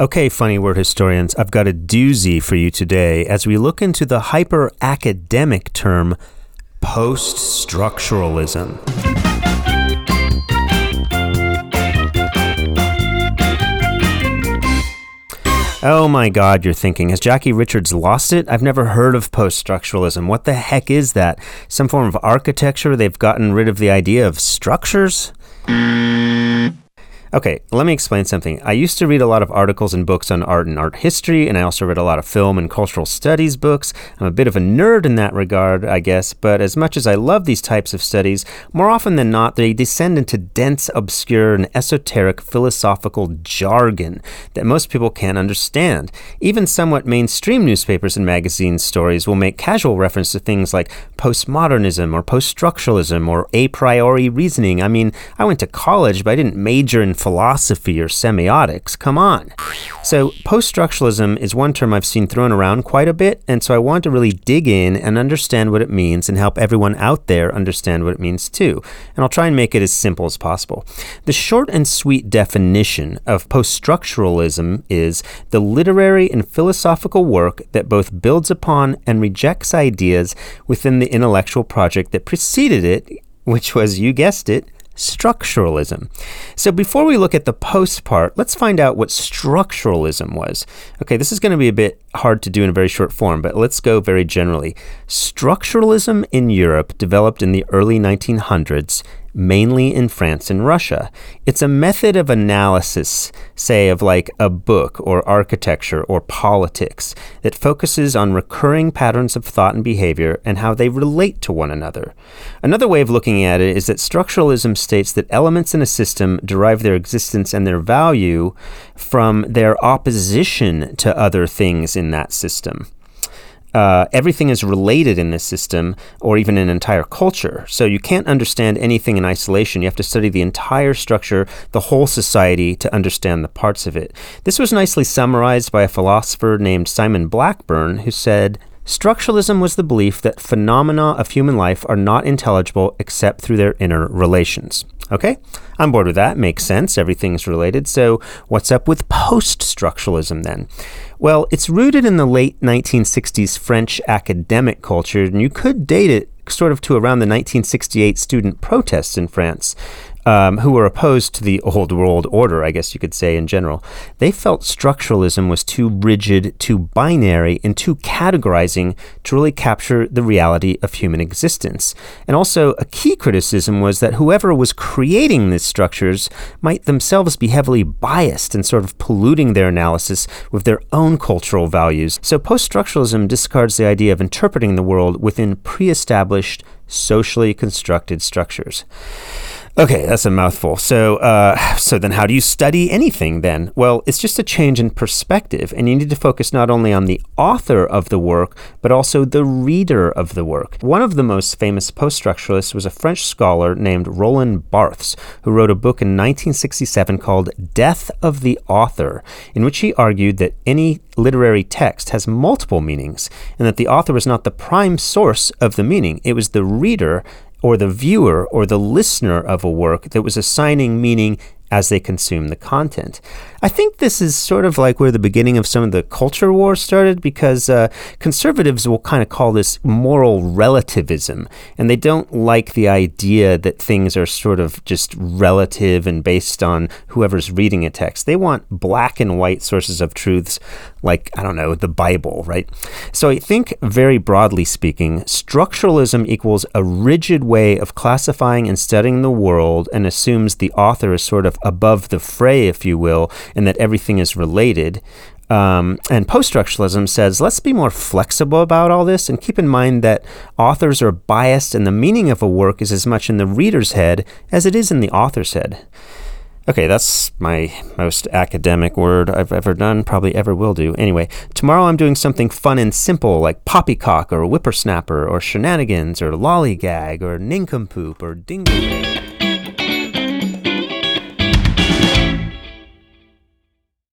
Okay, funny word historians, I've got a doozy for you today as we look into the hyper academic term post structuralism. Oh my god, you're thinking, has Jackie Richards lost it? I've never heard of post structuralism. What the heck is that? Some form of architecture? They've gotten rid of the idea of structures? Okay, let me explain something. I used to read a lot of articles and books on art and art history, and I also read a lot of film and cultural studies books. I'm a bit of a nerd in that regard, I guess, but as much as I love these types of studies, more often than not, they descend into dense, obscure, and esoteric philosophical jargon that most people can't understand. Even somewhat mainstream newspapers and magazine stories will make casual reference to things like postmodernism or post structuralism or a priori reasoning. I mean, I went to college, but I didn't major in philosophy or semiotics. Come on. So, post structuralism is one term I've seen thrown around quite a bit, and so I want to really dig in and understand what it means and help everyone out there understand what it means too. And I'll try and make it as simple as possible. The short and sweet definition of post structuralism is the literary and philosophical work that both builds upon and rejects ideas within the intellectual project that preceded it, which was, you guessed it, structuralism. So before we look at the post part, let's find out what structuralism was. Okay, this is going to be a bit hard to do in a very short form, but let's go very generally. Structuralism in Europe developed in the early 1900s mainly in France and Russia. It's a method of analysis, say, of like a book or architecture or politics, that focuses on recurring patterns of thought and behavior and how they relate to one another. Another way of looking at it is that structuralism states that elements in a system derive their existence and their value from their opposition to other things in that system uh, everything is related in this system or even an entire culture. So you can't understand anything in isolation. You have to study the entire structure, the whole society, to understand the parts of it. This was nicely summarized by a philosopher named Simon Blackburn, who said, Structuralism was the belief that phenomena of human life are not intelligible except through their inner relations. Okay? I'm bored with that. Makes sense. Everything's related. So, what's up with post structuralism then? Well, it's rooted in the late 1960s French academic culture, and you could date it sort of to around the 1968 student protests in France um, who were opposed to the old world order, I guess you could say in general, they felt structuralism was too rigid, too binary, and too categorizing to really capture the reality of human existence. And also, a key criticism was that whoever was creating these structures might themselves be heavily biased and sort of polluting their analysis with their own cultural values. So, post structuralism discards the idea of interpreting the world within pre established, socially constructed structures. Okay, that's a mouthful. So, uh, so then, how do you study anything then? Well, it's just a change in perspective, and you need to focus not only on the author of the work, but also the reader of the work. One of the most famous post-structuralists was a French scholar named Roland Barthes, who wrote a book in 1967 called "Death of the Author," in which he argued that any literary text has multiple meanings, and that the author was not the prime source of the meaning; it was the reader or the viewer or the listener of a work that was assigning meaning as they consume the content. I think this is sort of like where the beginning of some of the culture wars started because uh, conservatives will kind of call this moral relativism, and they don't like the idea that things are sort of just relative and based on whoever's reading a text. They want black and white sources of truths like, I don't know, the Bible, right? So I think, very broadly speaking, structuralism equals a rigid way of classifying and studying the world and assumes the author is sort of above the fray, if you will, and that everything is related. Um, and post structuralism says, let's be more flexible about all this and keep in mind that authors are biased and the meaning of a work is as much in the reader's head as it is in the author's head. Okay, that's my most academic word I've ever done, probably ever will do. Anyway, tomorrow I'm doing something fun and simple like poppycock or whippersnapper or shenanigans or lollygag or nincompoop or dingo.